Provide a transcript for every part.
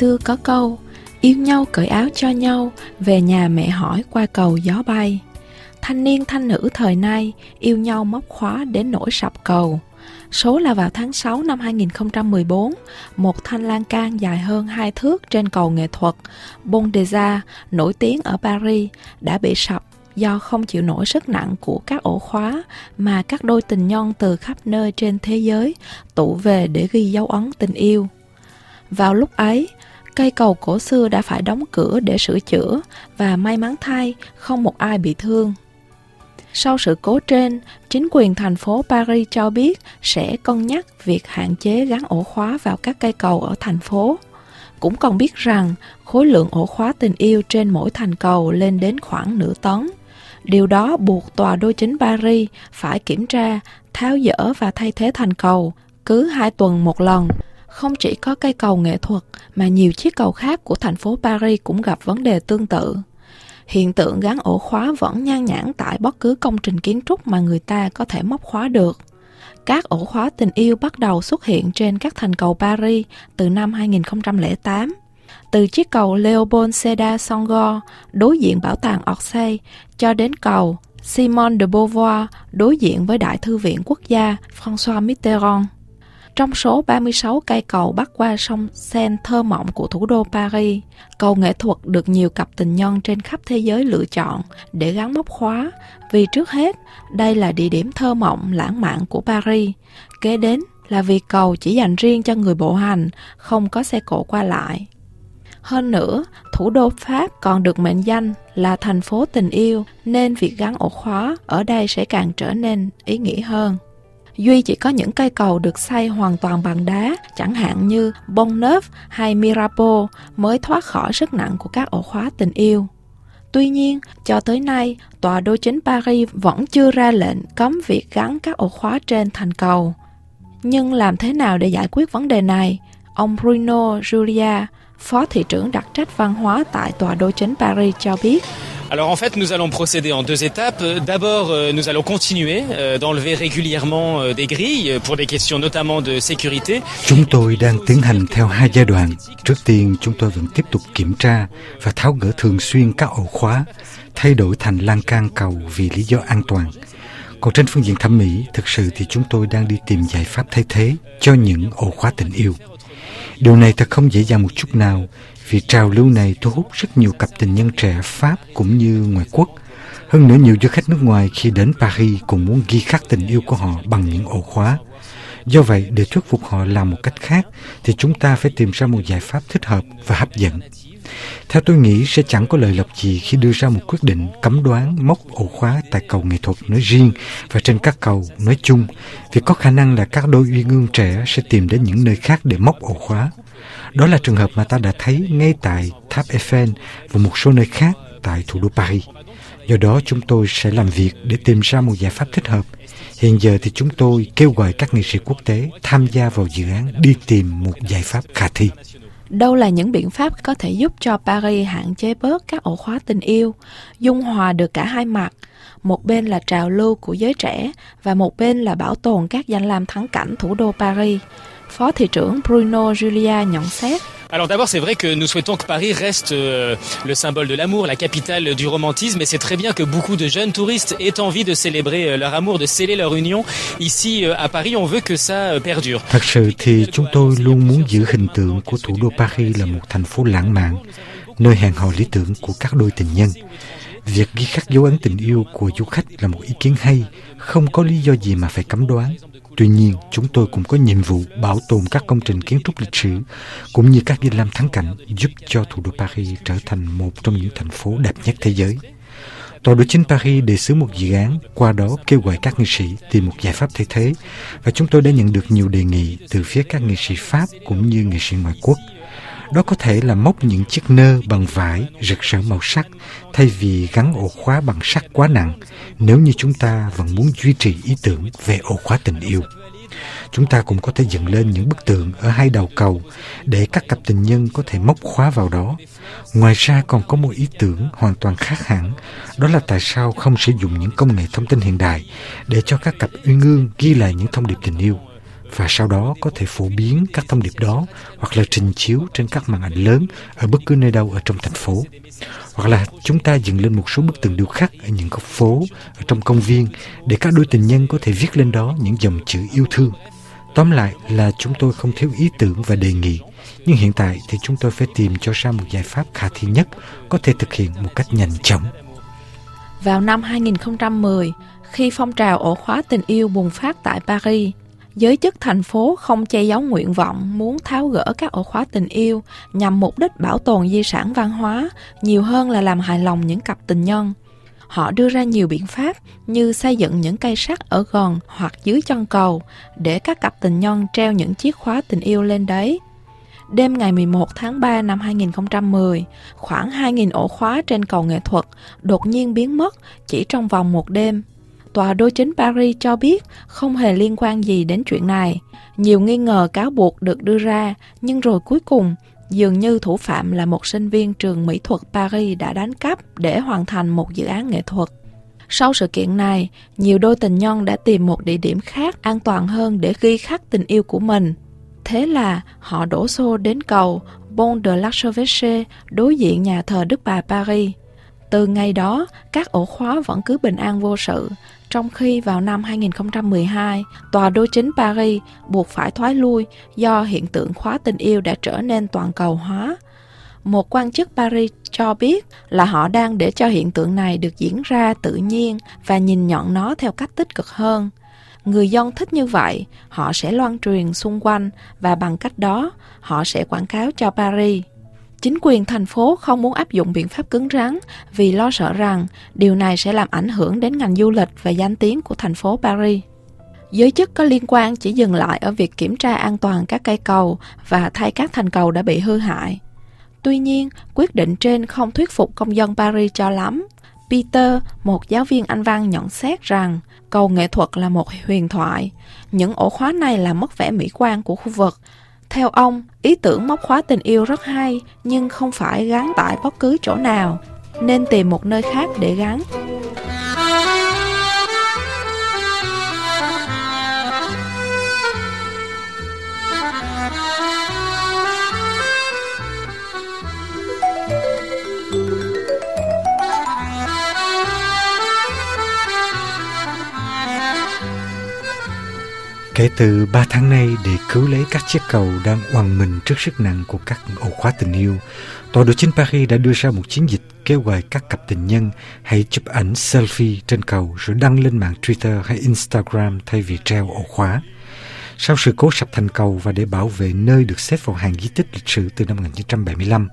xưa có câu Yêu nhau cởi áo cho nhau Về nhà mẹ hỏi qua cầu gió bay Thanh niên thanh nữ thời nay Yêu nhau móc khóa đến nỗi sập cầu Số là vào tháng 6 năm 2014, một thanh lan can dài hơn 2 thước trên cầu nghệ thuật Bondeza, nổi tiếng ở Paris, đã bị sập do không chịu nổi sức nặng của các ổ khóa mà các đôi tình nhân từ khắp nơi trên thế giới tụ về để ghi dấu ấn tình yêu. Vào lúc ấy, cây cầu cổ xưa đã phải đóng cửa để sửa chữa và may mắn thay không một ai bị thương. Sau sự cố trên, chính quyền thành phố Paris cho biết sẽ cân nhắc việc hạn chế gắn ổ khóa vào các cây cầu ở thành phố. Cũng còn biết rằng khối lượng ổ khóa tình yêu trên mỗi thành cầu lên đến khoảng nửa tấn. Điều đó buộc tòa đô chính Paris phải kiểm tra, tháo dỡ và thay thế thành cầu cứ hai tuần một lần. Không chỉ có cây cầu nghệ thuật, mà nhiều chiếc cầu khác của thành phố Paris cũng gặp vấn đề tương tự. Hiện tượng gắn ổ khóa vẫn nhan nhản tại bất cứ công trình kiến trúc mà người ta có thể móc khóa được. Các ổ khóa tình yêu bắt đầu xuất hiện trên các thành cầu Paris từ năm 2008. Từ chiếc cầu Leopold Sedar Senghor đối diện bảo tàng Orsay cho đến cầu Simone de Beauvoir đối diện với Đại thư viện quốc gia François Mitterrand. Trong số 36 cây cầu bắc qua sông Seine thơ mộng của thủ đô Paris, cầu nghệ thuật được nhiều cặp tình nhân trên khắp thế giới lựa chọn để gắn móc khóa, vì trước hết, đây là địa điểm thơ mộng lãng mạn của Paris. Kế đến là vì cầu chỉ dành riêng cho người bộ hành, không có xe cộ qua lại. Hơn nữa, thủ đô Pháp còn được mệnh danh là thành phố tình yêu, nên việc gắn ổ khóa ở đây sẽ càng trở nên ý nghĩa hơn. Duy chỉ có những cây cầu được xây hoàn toàn bằng đá, chẳng hạn như Bonneuf hay Mirabeau mới thoát khỏi sức nặng của các ổ khóa tình yêu. Tuy nhiên, cho tới nay, tòa đô chính Paris vẫn chưa ra lệnh cấm việc gắn các ổ khóa trên thành cầu. Nhưng làm thế nào để giải quyết vấn đề này? Ông Bruno Julia, phó thị trưởng đặc trách văn hóa tại tòa đô chính Paris cho biết. Alors en fait, nous allons procéder en deux étapes. Euh, d'abord, euh, nous allons continuer euh, d'enlever régulièrement des grilles pour des questions notamment de sécurité. Chúng tôi đang tiến hành theo hai giai đoạn. Trước tiên, chúng tôi vẫn tiếp tục kiểm tra và tháo gỡ thường xuyên các ổ khóa, thay đổi thành lan can cầu vì lý do an toàn. Còn trên phương diện thẩm mỹ, thực sự thì chúng tôi đang đi tìm giải pháp thay thế cho những ổ khóa tình yêu. Điều này thật không dễ dàng một chút nào vì trào lưu này thu hút rất nhiều cặp tình nhân trẻ Pháp cũng như ngoại quốc. Hơn nữa nhiều du khách nước ngoài khi đến Paris cũng muốn ghi khắc tình yêu của họ bằng những ổ khóa. Do vậy, để thuyết phục họ làm một cách khác, thì chúng ta phải tìm ra một giải pháp thích hợp và hấp dẫn. Theo tôi nghĩ sẽ chẳng có lời lộc gì khi đưa ra một quyết định cấm đoán móc ổ khóa tại cầu nghệ thuật nói riêng và trên các cầu nói chung, vì có khả năng là các đôi uyên ương trẻ sẽ tìm đến những nơi khác để móc ổ khóa. Đó là trường hợp mà ta đã thấy ngay tại tháp Eiffel và một số nơi khác tại thủ đô Paris. Do đó chúng tôi sẽ làm việc để tìm ra một giải pháp thích hợp. Hiện giờ thì chúng tôi kêu gọi các nghệ sĩ quốc tế tham gia vào dự án đi tìm một giải pháp khả thi. Đâu là những biện pháp có thể giúp cho Paris hạn chế bớt các ổ khóa tình yêu, dung hòa được cả hai mặt, một bên là trào lưu của giới trẻ và một bên là bảo tồn các danh lam thắng cảnh thủ đô Paris. Phó thị trưởng Bruno Julia nhận xét. Alors d'abord, c'est vrai que nous souhaitons que Paris reste euh, le symbole de l'amour, la capitale du romantisme, et c'est très bien que beaucoup de jeunes touristes aient envie de célébrer euh, leur amour, de sceller leur union. Ici, euh, à Paris, on veut que ça perdure. Thật sự thì chúng tôi luôn muốn giữ hình tượng của thủ đô Paris là một thành phố lãng mạn, nơi hẹn hò lý tưởng của các đôi tình nhân. Việc ghi khắc dấu ấn tình yêu của du khách là một ý kiến hay, không có lý do gì mà phải cấm đoán. Tuy nhiên, chúng tôi cũng có nhiệm vụ bảo tồn các công trình kiến trúc lịch sử cũng như các danh lam thắng cảnh giúp cho thủ đô Paris trở thành một trong những thành phố đẹp nhất thế giới. Tòa đội chính Paris đề xướng một dự án, qua đó kêu gọi các nghệ sĩ tìm một giải pháp thay thế và chúng tôi đã nhận được nhiều đề nghị từ phía các nghệ sĩ Pháp cũng như nghệ sĩ ngoại quốc. Đó có thể là móc những chiếc nơ bằng vải rực rỡ màu sắc thay vì gắn ổ khóa bằng sắt quá nặng nếu như chúng ta vẫn muốn duy trì ý tưởng về ổ khóa tình yêu. Chúng ta cũng có thể dựng lên những bức tượng ở hai đầu cầu để các cặp tình nhân có thể móc khóa vào đó. Ngoài ra còn có một ý tưởng hoàn toàn khác hẳn, đó là tại sao không sử dụng những công nghệ thông tin hiện đại để cho các cặp uyên ương ghi lại những thông điệp tình yêu và sau đó có thể phổ biến các thông điệp đó hoặc là trình chiếu trên các màn ảnh lớn ở bất cứ nơi đâu ở trong thành phố. Hoặc là chúng ta dựng lên một số bức tường điêu khắc ở những góc phố, ở trong công viên để các đôi tình nhân có thể viết lên đó những dòng chữ yêu thương. Tóm lại là chúng tôi không thiếu ý tưởng và đề nghị, nhưng hiện tại thì chúng tôi phải tìm cho ra một giải pháp khả thi nhất có thể thực hiện một cách nhanh chóng. Vào năm 2010, khi phong trào ổ khóa tình yêu bùng phát tại Paris, giới chức thành phố không che giấu nguyện vọng muốn tháo gỡ các ổ khóa tình yêu nhằm mục đích bảo tồn di sản văn hóa nhiều hơn là làm hài lòng những cặp tình nhân. Họ đưa ra nhiều biện pháp như xây dựng những cây sắt ở gần hoặc dưới chân cầu để các cặp tình nhân treo những chiếc khóa tình yêu lên đấy. Đêm ngày 11 tháng 3 năm 2010, khoảng 2.000 ổ khóa trên cầu nghệ thuật đột nhiên biến mất chỉ trong vòng một đêm. Tòa đô chính Paris cho biết không hề liên quan gì đến chuyện này. Nhiều nghi ngờ cáo buộc được đưa ra, nhưng rồi cuối cùng, dường như thủ phạm là một sinh viên trường mỹ thuật Paris đã đánh cắp để hoàn thành một dự án nghệ thuật. Sau sự kiện này, nhiều đôi tình nhân đã tìm một địa điểm khác an toàn hơn để ghi khắc tình yêu của mình. Thế là họ đổ xô đến cầu Pont de l'Archevêché đối diện nhà thờ Đức Bà Paris. Từ ngày đó, các ổ khóa vẫn cứ bình an vô sự, trong khi vào năm 2012, tòa đô chính Paris buộc phải thoái lui do hiện tượng khóa tình yêu đã trở nên toàn cầu hóa. Một quan chức Paris cho biết là họ đang để cho hiện tượng này được diễn ra tự nhiên và nhìn nhận nó theo cách tích cực hơn. Người dân thích như vậy, họ sẽ loan truyền xung quanh và bằng cách đó, họ sẽ quảng cáo cho Paris. Chính quyền thành phố không muốn áp dụng biện pháp cứng rắn vì lo sợ rằng điều này sẽ làm ảnh hưởng đến ngành du lịch và danh tiếng của thành phố Paris. Giới chức có liên quan chỉ dừng lại ở việc kiểm tra an toàn các cây cầu và thay các thành cầu đã bị hư hại. Tuy nhiên, quyết định trên không thuyết phục công dân Paris cho lắm. Peter, một giáo viên Anh văn nhận xét rằng cầu nghệ thuật là một huyền thoại. Những ổ khóa này làm mất vẻ mỹ quan của khu vực theo ông, ý tưởng móc khóa tình yêu rất hay, nhưng không phải gắn tại bất cứ chỗ nào, nên tìm một nơi khác để gắn. Kể từ 3 tháng nay để cứu lấy các chiếc cầu đang oằn mình trước sức nặng của các ổ khóa tình yêu, Tòa đội chính Paris đã đưa ra một chiến dịch kêu gọi các cặp tình nhân hãy chụp ảnh selfie trên cầu rồi đăng lên mạng Twitter hay Instagram thay vì treo ổ khóa. Sau sự cố sập thành cầu và để bảo vệ nơi được xếp vào hàng di tích lịch sử từ năm 1975,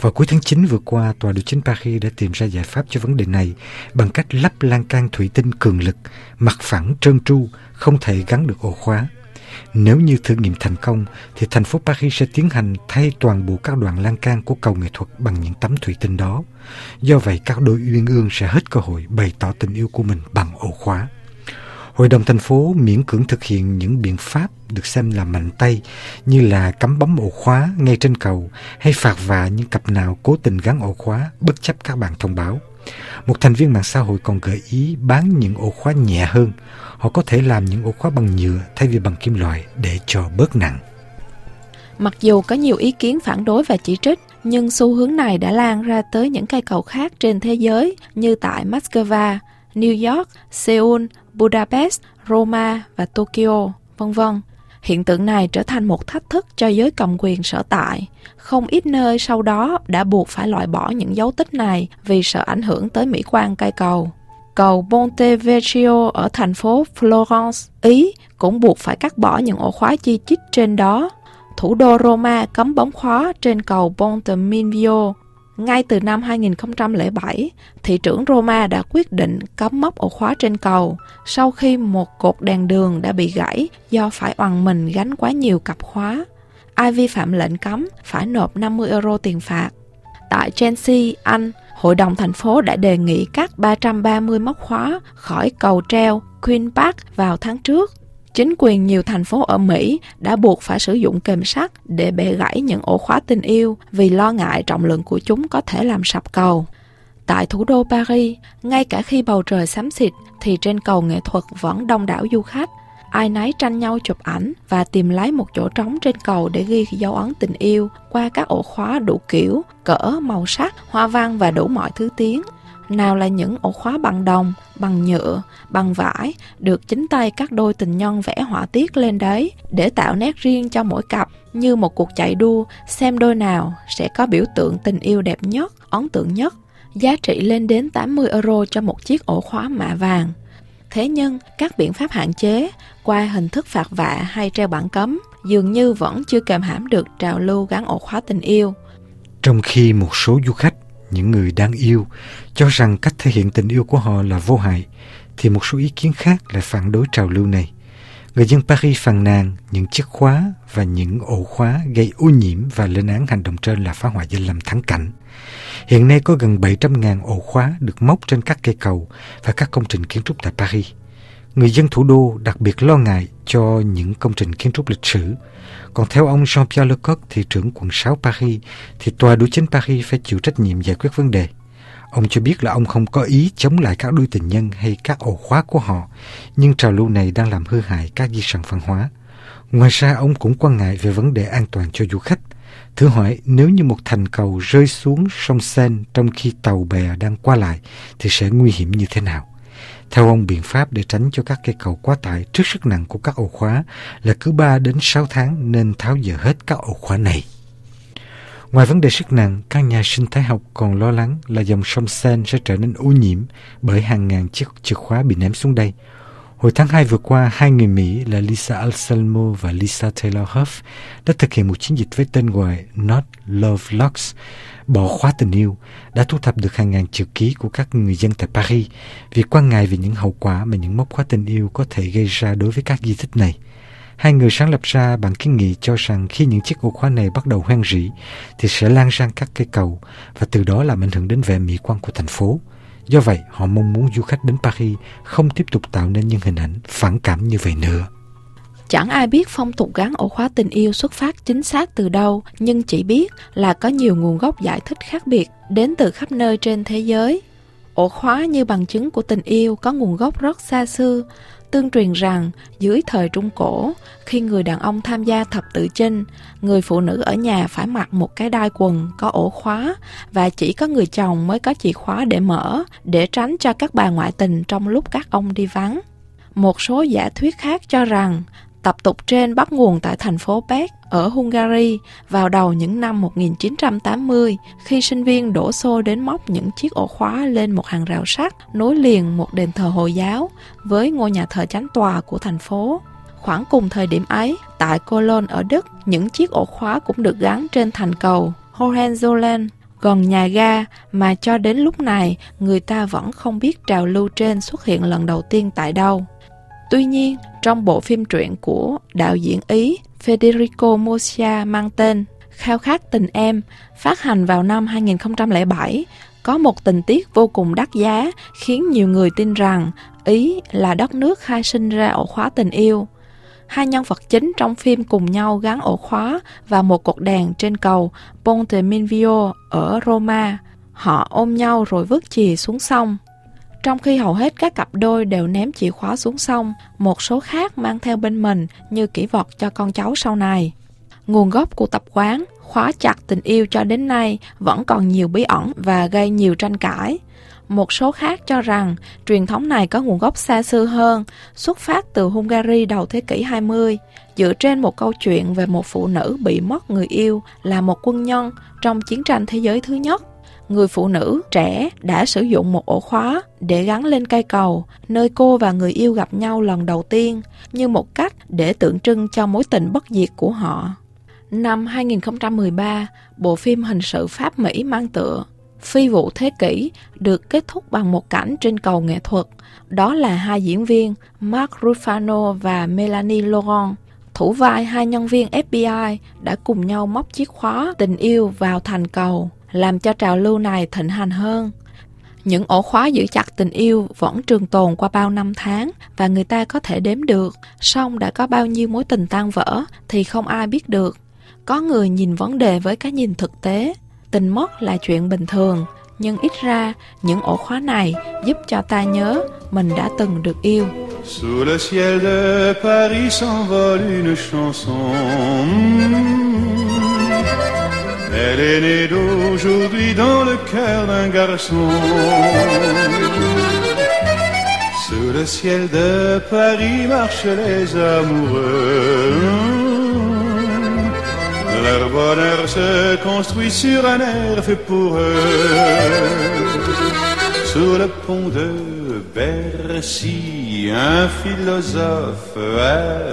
vào cuối tháng 9 vừa qua, Tòa điều chính Paris đã tìm ra giải pháp cho vấn đề này bằng cách lắp lan can thủy tinh cường lực, mặt phẳng trơn tru, không thể gắn được ổ khóa. Nếu như thử nghiệm thành công, thì thành phố Paris sẽ tiến hành thay toàn bộ các đoạn lan can của cầu nghệ thuật bằng những tấm thủy tinh đó. Do vậy, các đôi uyên ương sẽ hết cơ hội bày tỏ tình yêu của mình bằng ổ khóa. Hội đồng thành phố miễn cưỡng thực hiện những biện pháp được xem là mạnh tay như là cắm bấm ổ khóa ngay trên cầu hay phạt vạ những cặp nào cố tình gắn ổ khóa bất chấp các bản thông báo. Một thành viên mạng xã hội còn gợi ý bán những ổ khóa nhẹ hơn. Họ có thể làm những ổ khóa bằng nhựa thay vì bằng kim loại để cho bớt nặng. Mặc dù có nhiều ý kiến phản đối và chỉ trích, nhưng xu hướng này đã lan ra tới những cây cầu khác trên thế giới như tại Moscow, New York, Seoul, Budapest, Roma và Tokyo, vân vân. Hiện tượng này trở thành một thách thức cho giới cầm quyền sở tại. Không ít nơi sau đó đã buộc phải loại bỏ những dấu tích này vì sợ ảnh hưởng tới mỹ quan cây cầu. Cầu Ponte Vecchio ở thành phố Florence, Ý cũng buộc phải cắt bỏ những ổ khóa chi chít trên đó. Thủ đô Roma cấm bóng khóa trên cầu Ponte Minvio ngay từ năm 2007, thị trưởng Roma đã quyết định cấm móc ổ khóa trên cầu sau khi một cột đèn đường đã bị gãy do phải oằn mình gánh quá nhiều cặp khóa. Ai vi phạm lệnh cấm phải nộp 50 euro tiền phạt. Tại Chelsea, Anh, Hội đồng thành phố đã đề nghị cắt 330 móc khóa khỏi cầu treo Queen Park vào tháng trước Chính quyền nhiều thành phố ở Mỹ đã buộc phải sử dụng kềm sắt để bẻ gãy những ổ khóa tình yêu vì lo ngại trọng lượng của chúng có thể làm sập cầu. Tại thủ đô Paris, ngay cả khi bầu trời xám xịt thì trên cầu nghệ thuật vẫn đông đảo du khách. Ai nấy tranh nhau chụp ảnh và tìm lấy một chỗ trống trên cầu để ghi dấu ấn tình yêu qua các ổ khóa đủ kiểu, cỡ, màu sắc, hoa văn và đủ mọi thứ tiếng. Nào là những ổ khóa bằng đồng, bằng nhựa, bằng vải, được chính tay các đôi tình nhân vẽ họa tiết lên đấy để tạo nét riêng cho mỗi cặp như một cuộc chạy đua xem đôi nào sẽ có biểu tượng tình yêu đẹp nhất, ấn tượng nhất. Giá trị lên đến 80 euro cho một chiếc ổ khóa mạ vàng. Thế nhưng, các biện pháp hạn chế qua hình thức phạt vạ hay treo bảng cấm dường như vẫn chưa kèm hãm được trào lưu gắn ổ khóa tình yêu. Trong khi một số du khách những người đang yêu cho rằng cách thể hiện tình yêu của họ là vô hại, thì một số ý kiến khác lại phản đối trào lưu này. Người dân Paris phàn nàn những chiếc khóa và những ổ khóa gây ô nhiễm và lên án hành động trên là phá hoại danh làm thắng cảnh. Hiện nay có gần 700.000 ổ khóa được móc trên các cây cầu và các công trình kiến trúc tại Paris. Người dân thủ đô đặc biệt lo ngại cho những công trình kiến trúc lịch sử còn theo ông Jean-Pierre Lecoq, thị trưởng quận 6 Paris, thì tòa đối chính Paris phải chịu trách nhiệm giải quyết vấn đề. Ông cho biết là ông không có ý chống lại các đôi tình nhân hay các ổ khóa của họ, nhưng trào lưu này đang làm hư hại các di sản văn hóa. Ngoài ra, ông cũng quan ngại về vấn đề an toàn cho du khách. Thử hỏi, nếu như một thành cầu rơi xuống sông Seine trong khi tàu bè đang qua lại, thì sẽ nguy hiểm như thế nào? Theo ông, biện pháp để tránh cho các cây cầu quá tải trước sức nặng của các ổ khóa là cứ 3 đến 6 tháng nên tháo dỡ hết các ổ khóa này. Ngoài vấn đề sức nặng, các nhà sinh thái học còn lo lắng là dòng sông Sen sẽ trở nên ô nhiễm bởi hàng ngàn chiếc chìa khóa bị ném xuống đây. Hồi tháng 2 vừa qua, hai người Mỹ là Lisa Anselmo và Lisa Taylor Huff đã thực hiện một chiến dịch với tên gọi Not Love Locks bỏ khóa tình yêu đã thu thập được hàng ngàn chữ ký của các người dân tại Paris vì quan ngại về những hậu quả mà những móc khóa tình yêu có thể gây ra đối với các di tích này. Hai người sáng lập ra bản kiến nghị cho rằng khi những chiếc ổ khóa này bắt đầu hoen rỉ thì sẽ lan sang các cây cầu và từ đó làm ảnh hưởng đến vẻ mỹ quan của thành phố. Do vậy, họ mong muốn du khách đến Paris không tiếp tục tạo nên những hình ảnh phản cảm như vậy nữa. Chẳng ai biết phong tục gắn ổ khóa tình yêu xuất phát chính xác từ đâu, nhưng chỉ biết là có nhiều nguồn gốc giải thích khác biệt đến từ khắp nơi trên thế giới. Ổ khóa như bằng chứng của tình yêu có nguồn gốc rất xa xưa, tương truyền rằng dưới thời Trung Cổ, khi người đàn ông tham gia thập tự chinh, người phụ nữ ở nhà phải mặc một cái đai quần có ổ khóa và chỉ có người chồng mới có chìa khóa để mở, để tránh cho các bà ngoại tình trong lúc các ông đi vắng. Một số giả thuyết khác cho rằng Tập tục trên bắt nguồn tại thành phố Pest ở Hungary vào đầu những năm 1980 khi sinh viên đổ xô đến móc những chiếc ổ khóa lên một hàng rào sắt nối liền một đền thờ Hồi giáo với ngôi nhà thờ chánh tòa của thành phố. Khoảng cùng thời điểm ấy, tại Cologne ở Đức, những chiếc ổ khóa cũng được gắn trên thành cầu Hohenzollern gần nhà ga mà cho đến lúc này người ta vẫn không biết trào lưu trên xuất hiện lần đầu tiên tại đâu. Tuy nhiên, trong bộ phim truyện của đạo diễn Ý Federico Moscia mang tên Khao khát tình em, phát hành vào năm 2007, có một tình tiết vô cùng đắt giá khiến nhiều người tin rằng Ý là đất nước khai sinh ra ổ khóa tình yêu. Hai nhân vật chính trong phim cùng nhau gắn ổ khóa và một cột đèn trên cầu Ponte Minvio ở Roma. Họ ôm nhau rồi vứt chì xuống sông. Trong khi hầu hết các cặp đôi đều ném chìa khóa xuống sông, một số khác mang theo bên mình như kỷ vật cho con cháu sau này. Nguồn gốc của tập quán khóa chặt tình yêu cho đến nay vẫn còn nhiều bí ẩn và gây nhiều tranh cãi. Một số khác cho rằng truyền thống này có nguồn gốc xa xưa hơn, xuất phát từ Hungary đầu thế kỷ 20, dựa trên một câu chuyện về một phụ nữ bị mất người yêu là một quân nhân trong chiến tranh thế giới thứ nhất người phụ nữ trẻ đã sử dụng một ổ khóa để gắn lên cây cầu nơi cô và người yêu gặp nhau lần đầu tiên như một cách để tượng trưng cho mối tình bất diệt của họ. Năm 2013, bộ phim hình sự Pháp Mỹ mang tựa Phi vụ thế kỷ được kết thúc bằng một cảnh trên cầu nghệ thuật. Đó là hai diễn viên Mark Ruffalo và Melanie Laurent. Thủ vai hai nhân viên FBI đã cùng nhau móc chiếc khóa tình yêu vào thành cầu làm cho trào lưu này thịnh hành hơn. Những ổ khóa giữ chặt tình yêu vẫn trường tồn qua bao năm tháng và người ta có thể đếm được, song đã có bao nhiêu mối tình tan vỡ thì không ai biết được. Có người nhìn vấn đề với cái nhìn thực tế, tình mất là chuyện bình thường, nhưng ít ra những ổ khóa này giúp cho ta nhớ mình đã từng được yêu. Sous le ciel de Paris s'envole une chanson. Elle est née d'aujourd'hui dans le cœur d'un garçon. Sous le ciel de Paris marchent les amoureux. Leur bonheur se construit sur un air fait pour eux. Sous le pont de Bercy, un philosophe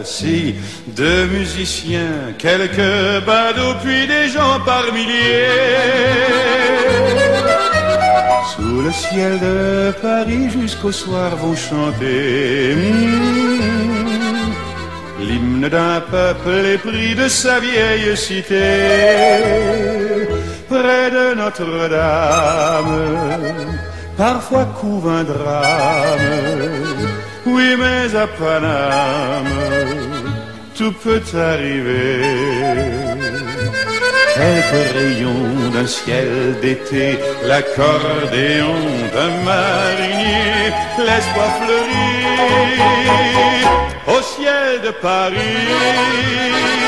assis, deux musiciens, quelques badauds, puis des gens par milliers. Sous le ciel de Paris jusqu'au soir vont chanter hmm, l'hymne d'un peuple épris de sa vieille cité. Près de Notre-Dame, parfois couve un drame. Oui, mais à Paname, tout peut arriver. Quelques rayons d'un ciel d'été, l'accordéon d'un marinier, l'espoir fleurit au ciel de Paris.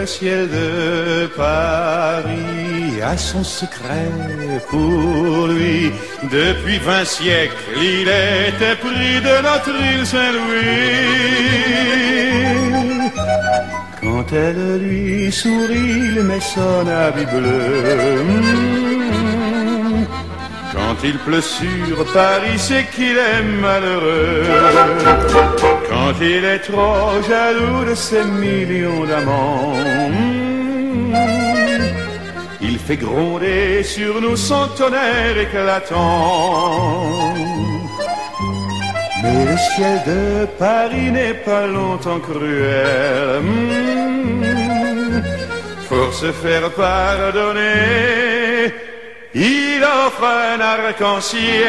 Le ciel de Paris a son secret pour lui. Depuis vingt siècles, il était pris de notre île Saint-Louis. Quand elle lui sourit, il met son habit bleu. Hmm. Quand il pleut sur Paris, c'est qu'il est malheureux. Quand il est trop jaloux de ses millions d'amants, hmm, il fait gronder sur nous son tonnerre éclatant. Mais le ciel de Paris n'est pas longtemps cruel. hmm, Pour se faire pardonner, il offre un arc-en-ciel.